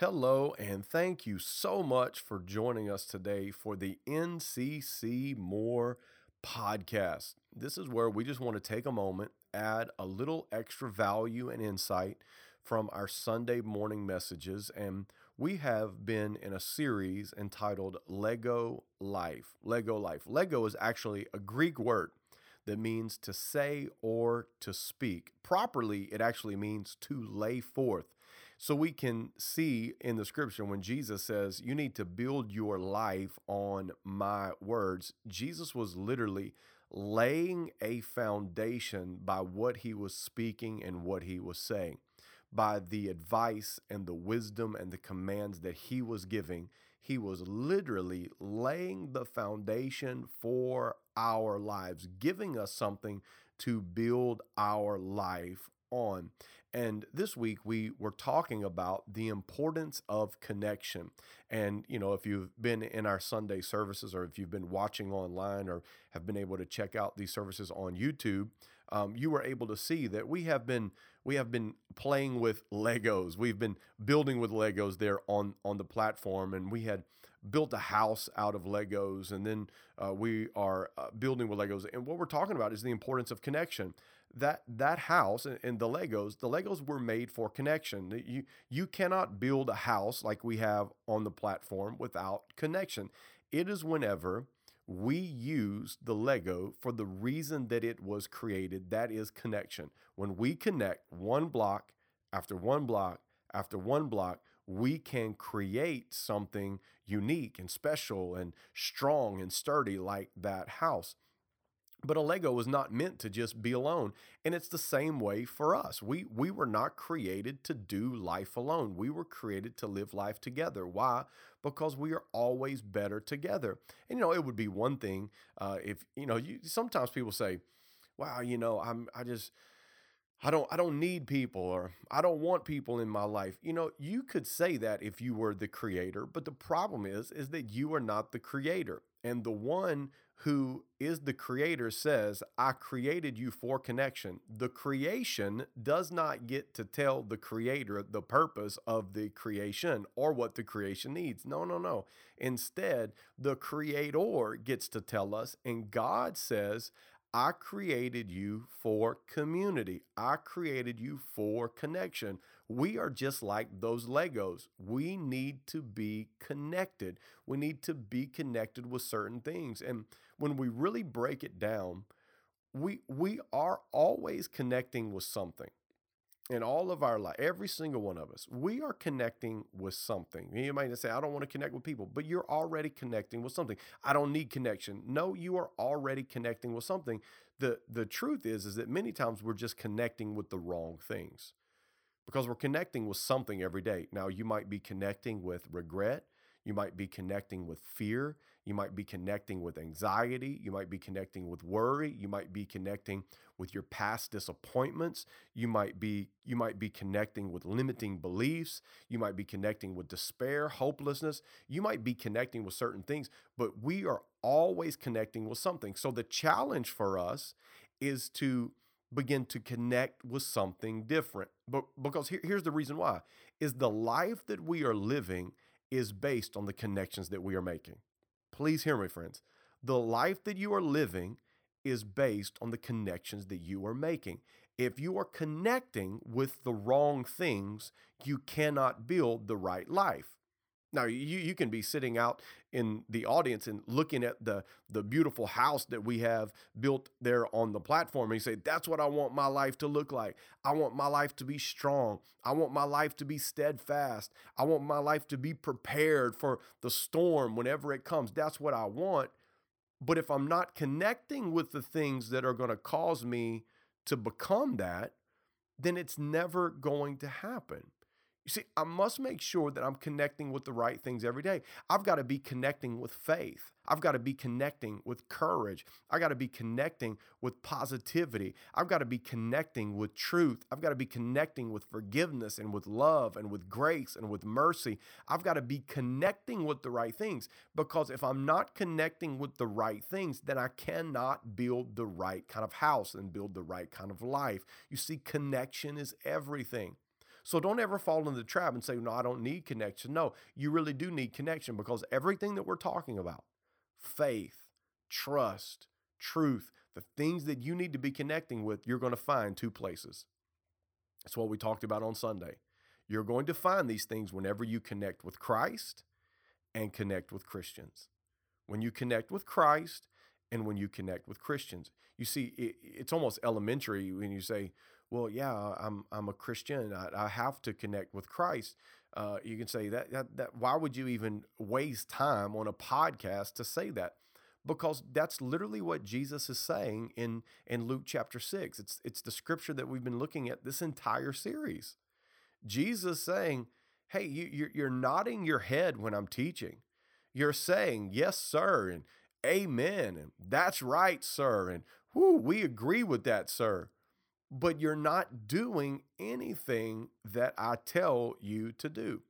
Hello, and thank you so much for joining us today for the NCC More podcast. This is where we just want to take a moment, add a little extra value and insight from our Sunday morning messages. And we have been in a series entitled Lego Life. Lego Life. Lego is actually a Greek word that means to say or to speak. Properly, it actually means to lay forth. So we can see in the scripture when Jesus says, You need to build your life on my words, Jesus was literally laying a foundation by what he was speaking and what he was saying, by the advice and the wisdom and the commands that he was giving. He was literally laying the foundation for our lives, giving us something to build our life on. And this week we were talking about the importance of connection. And, you know, if you've been in our Sunday services or if you've been watching online or have been able to check out these services on YouTube, um, you were able to see that we have been we have been playing with Legos. We've been building with Legos there on on the platform, and we had built a house out of Legos, and then uh, we are uh, building with Legos. And what we're talking about is the importance of connection that that house and, the Legos, the Legos were made for connection. You you cannot build a house like we have on the platform without connection. It is whenever we use the Lego for the reason that it was created, that is connection. When we connect one block after one block after one block, we can create something unique and special and strong and sturdy like that house. But a Lego was not meant to just be alone. And it's the same way for us. We we were not created to do life alone. We were created to live life together. Why? Because we are always better together. And you know, it would be one thing uh, if you know. You, sometimes people say, "Wow, you know, I'm I just." I don't I don't need people or I don't want people in my life. You know, you could say that if you were the creator, but the problem is is that you are not the creator. And the one who is the creator says, I created you for connection. The creation does not get to tell the creator the purpose of the creation or what the creation needs. No, no, no. Instead, the creator gets to tell us, and God says, I created you for community. I created you for connection. We are just like those Legos. We need to be connected. We need to be connected with certain things. And when we really break it down, we we are always connecting with something in all of our life, every single one of us, we are connecting with something. You might say, I don't want to connect with people, but you're already connecting with something. I don't need connection. No, you are already connecting with something. The the truth is, is that many times we're just connecting with the wrong things because we're connecting with something every day. Now, you might be connecting with regret. You might be connecting with fear. You might be connecting with anxiety. You might be connecting with worry. You might be connecting with your past disappointments. You might be you might be connecting with limiting beliefs. You might be connecting with despair, hopelessness. You might be connecting with certain things, but we are always connecting with something. So the challenge for us is to begin to connect with something different. But because here, here's the reason why is the life that we are living is based on the connections that we are making. Please hear me, friends. The life that you are living is based on the connections that you are making. If you are connecting with the wrong things, you cannot build the right life. Now you you can be sitting out in the audience and looking at the the beautiful house that we have built there on the platform and you say that's what I want my life to look like. I want my life to be strong. I want my life to be steadfast. I want my life to be prepared for the storm whenever it comes. That's what I want. But if I'm not connecting with the things that are going to cause me to become that, then it's never going to happen. You see, I must make sure that I'm connecting with the right things every day. I've got to be connecting with faith. I've got to be connecting with courage. I got to be connecting with positivity. I've got to be connecting with truth. I've got to be connecting with forgiveness and with love and with grace and with mercy. I've got to be connecting with the right things because if I'm not connecting with the right things, then I cannot build the right kind of house and build the right kind of life. You see, connection is everything. So don't ever fall into the trap and say, no, I don't need connection. No, you really do need connection because everything that we're talking about faith, trust, truth, the things that you need to be connecting with, you're going to find two places. That's what we talked about on Sunday. You're going to find these things whenever you connect with Christ and connect with Christians. When you connect with Christ and when you connect with Christians. You see, it, it's almost elementary when you say, well, yeah, I'm, I'm a Christian. I, I have to connect with Christ. Uh, you can say that, that, that, why would you even waste time on a podcast to say that? Because that's literally what Jesus is saying in, in Luke chapter six. It's, it's the scripture that we've been looking at this entire series. Jesus saying, Hey, you, you're, you're nodding your head when I'm teaching. You're saying, Yes, sir, and Amen, and that's right, sir, and whoo, we agree with that, sir. But you're not doing anything that I tell you to do.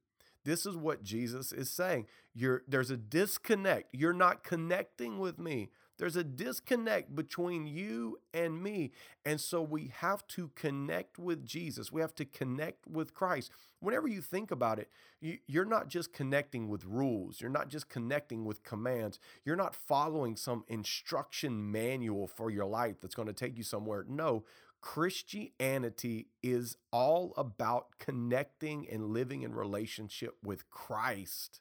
This is what Jesus is saying. You're, there's a disconnect. You're not connecting with me. There's a disconnect between you and me. And so we have to connect with Jesus. We have to connect with Christ. Whenever you think about it, you, are not just connecting with rules, you're not just connecting with commands, you're not following some instruction manual for your life that's going to take you somewhere. No, Christianity is all about connecting and living in relationship with Christ.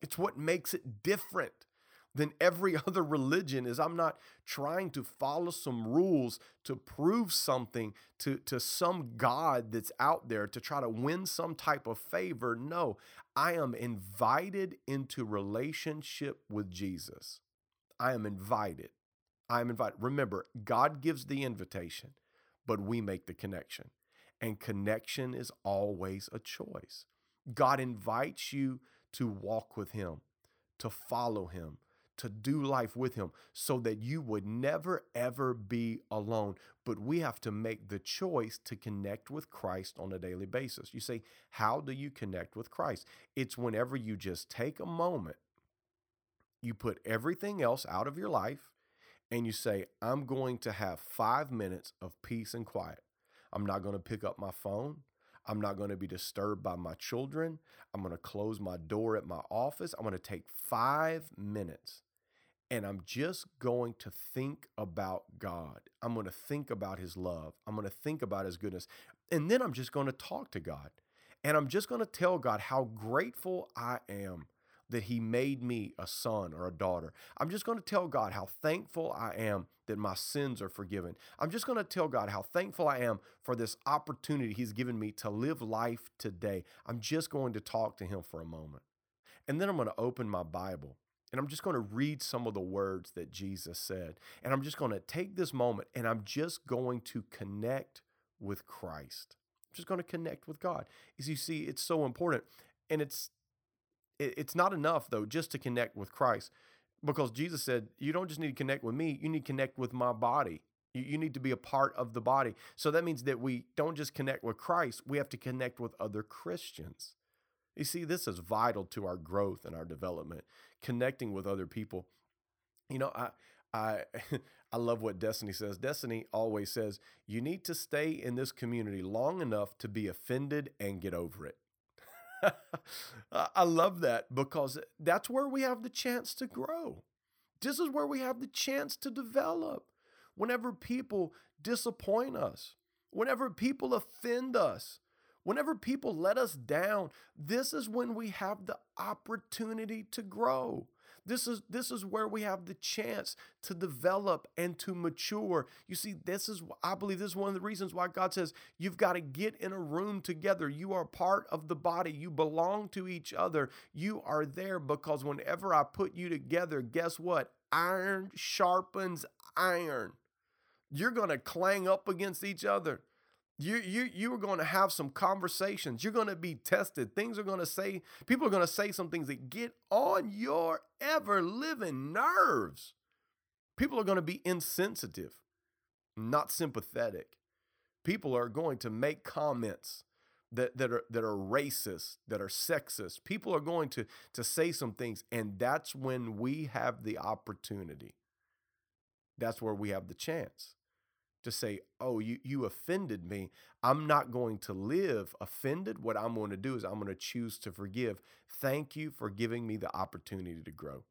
It's what makes it different than every other religion is I'm not trying to follow some rules to prove something to, to some God that's out there to try to win some type of favor. No, I am invited into relationship with Jesus. I am invited. I am invited. Remember, God gives the invitation, but we make the connection. And connection is always a choice. God invites you to walk with Him, to follow Him, to do life with Him so that you would never, ever be alone. But we have to make the choice to connect with Christ on a daily basis. You say, How do you connect with Christ? It's whenever you just take a moment, you put everything else out of your life, and you say, I'm going to have five minutes of peace and quiet. I'm not going to pick up my phone. I'm not going to be disturbed by my children. I'm going to close my door at my office. I'm going to take five minutes and I'm just going to think about God. I'm going to think about His love. I'm going to think about His goodness. And then I'm just going to talk to God. And I'm just going to tell God how grateful I am that He made me a son or a daughter. I'm just going to tell God how thankful I am that my sins are forgiven. I'm just going to tell God how thankful I am for this opportunity He's given me to live life today. I'm just going to talk to Him for a moment. And then I'm going to open my Bible and I'm just going to read some of the words that Jesus said. And I'm just going to take this moment and I'm just going to connect with Christ. I'm just going to connect with God. As you see, it's so important. And it's it's not enough though just to connect with Christ because Jesus said, you don't just need to connect with me, you need to connect with my body. You, you need to be a part of the body. So that means that we don't just connect with Christ, we have to connect with other Christians. You see, this is vital to our growth and our development, connecting with other people. You know, I I I love what Destiny says. Destiny always says, you need to stay in this community long enough to be offended and get over it. I love that because that's where we have the chance to grow. This is where we have the chance to develop. Whenever people disappoint us, whenever people offend us, Whenever people let us down, this is when we have the opportunity to grow. This is this is where we have the chance to develop and to mature. You see, this is I believe this is one of the reasons why God says you've got to get in a room together. You are part of the body. You belong to each other. You are there because whenever I put you together, guess what? Iron sharpens iron. You're going to clang up against each other. You you you are going to have some conversations. You're going to be tested. Things are going to say people are going to say some things that get on your ever living nerves. People are going to be insensitive, not sympathetic. People are going to make comments that, that are that are racist, that are sexist. People are going to to say some things and that's when we have the opportunity. That's where we have the chance to say, Oh, you, you offended me. I'm not going to live offended. What I'm going to do is I'm going to choose to forgive. Thank you for giving me the opportunity to grow.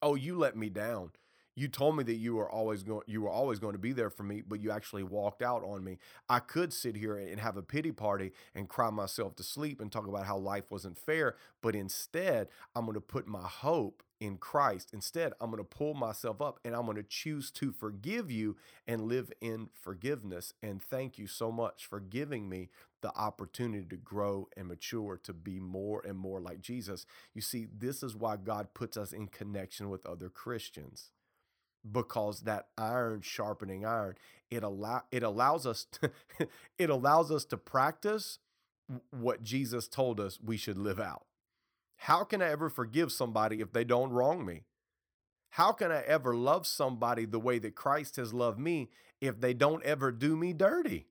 Oh, you let me down you told me that you were always going you were always going to be there for me but you actually walked out on me i could sit here and have a pity party and cry myself to sleep and talk about how life wasn't fair but instead i'm going to put my hope in christ. Instead i'm going to pull myself up and i'm going to choose to forgive you and live in forgiveness. And thank you so much for giving me the opportunity to grow and mature to be more and more like jesus. You see this is why god puts us in connection with other christians because that iron sharpening iron it allow it allows us to, it allows us to practice what Jesus told us we should live out. How can I ever forgive somebody if they don't wrong me? How can I ever love somebody the way that Christ has loved me if they don't ever do me dirty?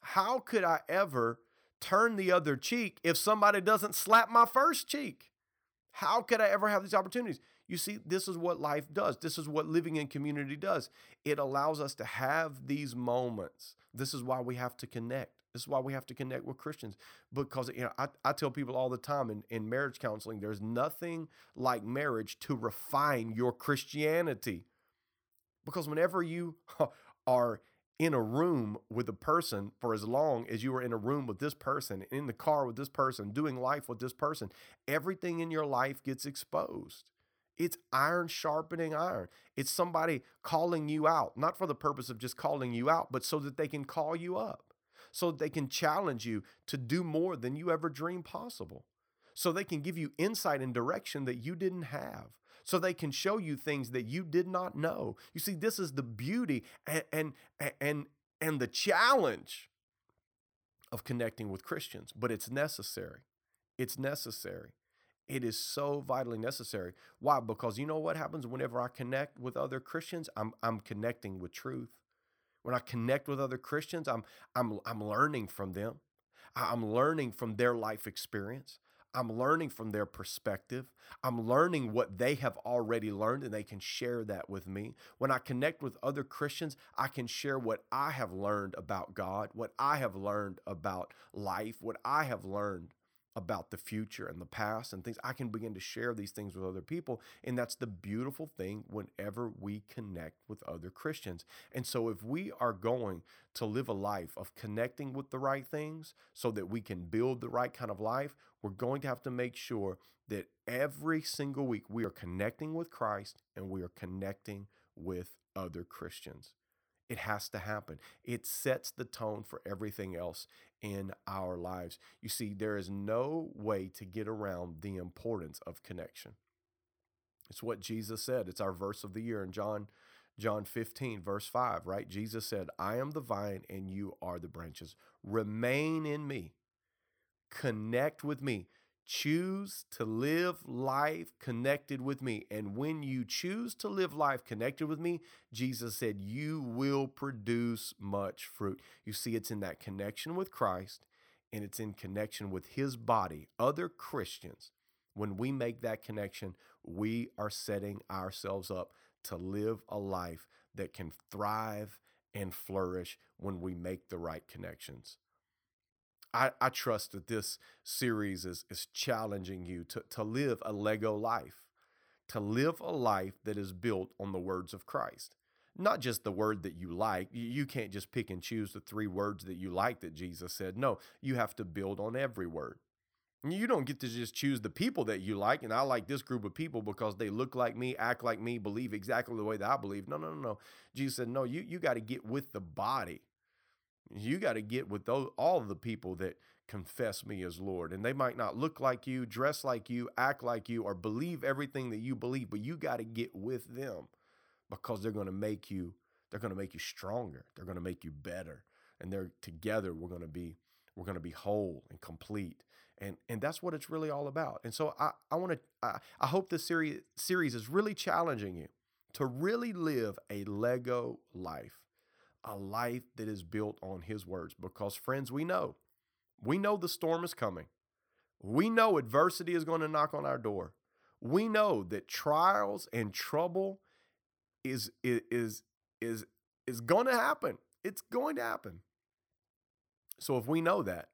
How could I ever turn the other cheek if somebody doesn't slap my first cheek? How could I ever have these opportunities? You see, this is what life does. This is what living in community does. It allows us to have these moments. This is why we have to connect. This is why we have to connect with Christians. Because you know, I, I tell people all the time in, in marriage counseling, there's nothing like marriage to refine your Christianity. Because whenever you are in a room with a person for as long as you are in a room with this person, in the car with this person, doing life with this person, everything in your life gets exposed. It's iron sharpening iron. It's somebody calling you out, not for the purpose of just calling you out, but so that they can call you up, so they can challenge you to do more than you ever dreamed possible, so they can give you insight and direction that you didn't have, so they can show you things that you did not know. You see, this is the beauty and and and and the challenge of connecting with Christians, but it's necessary. It's necessary. It is so vitally necessary. Why? Because you know what happens whenever I connect with other Christians? I'm I'm connecting with truth. When I connect with other Christians, I'm I'm I'm learning from them. I'm learning from their life experience. I'm learning from their perspective. I'm learning what they have already learned and they can share that with me. When I connect with other Christians, I can share what I have learned about God, what I have learned about life, what I have learned about the future and the past and things. I can begin to share these things with other people. And that's the beautiful thing whenever we connect with other Christians. And so, if we are going to live a life of connecting with the right things so that we can build the right kind of life, we're going to have to make sure that every single week we are connecting with Christ and we are connecting with other Christians. It has to happen. It sets the tone for everything else in our lives. You see, there is no way to get around the importance of connection. It's what Jesus said. It's our verse of the year in John John 15 verse 5, right? Jesus said, "I am the vine and you are the branches. Remain in me. Connect with me. Choose to live life connected with me. And when you choose to live life connected with me, Jesus said, you will produce much fruit. You see, it's in that connection with Christ and it's in connection with his body, other Christians. When we make that connection, we are setting ourselves up to live a life that can thrive and flourish when we make the right connections. I, I trust that this series is, is challenging you to, to live a Lego life, to live a life that is built on the words of Christ. Not just the word that you like. You can't just pick and choose the three words that you like that Jesus said. No, you have to build on every word. You don't get to just choose the people that you like. And I like this group of people because they look like me, act like me, believe exactly the way that I believe. No, no, no, no. Jesus said, no, you, you got to get with the body. You got to get with those, all the people that confess me as Lord. And they might not look like you, dress like you, act like you, or believe everything that you believe, but you got to get with them because they're going to make you they're going to make you stronger. They're going to make you better. And they're together we're going to be we're going to be whole and complete. And and that's what it's really all about. And so I I want to I, I hope this series series is really challenging you to really live a Lego life a life that is built on his words. Because, friends, we know, we know the storm is coming. We know adversity is going to knock on our door. We know that trials and trouble is is is is is going to happen. It's going to happen. So if we know that,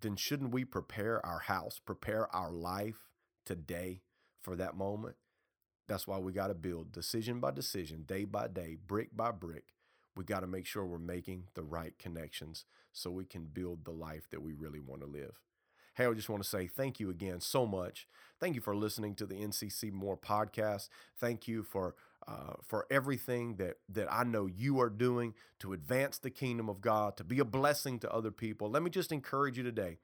then shouldn't we prepare our house, prepare our life today for that moment? That's why we got to build decision by decision, day by day, brick by brick. We got to make sure we're making the right connections so we can build the life that we really want to live. Hey, I just want to say thank you again so much. Thank you for listening to the NCC More podcast. Thank you for uh, for everything that that I know you are doing to advance the kingdom of God, to be a blessing to other people. Let me just encourage you today.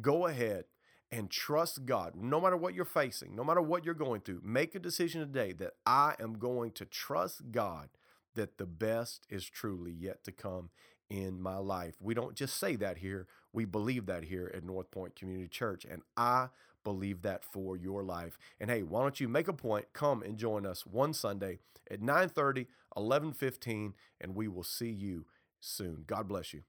Go ahead and trust God. No matter what you're facing, no matter what you're going through, make a decision today that I am going to trust God that the best is truly yet to come in my life. We don't just say that here, we believe that here at North Point Community Church. And I believe that for your life. And hey, why don't you make a point, come and join us one Sunday at 9 30, 11 15, and we will see you soon. God bless you.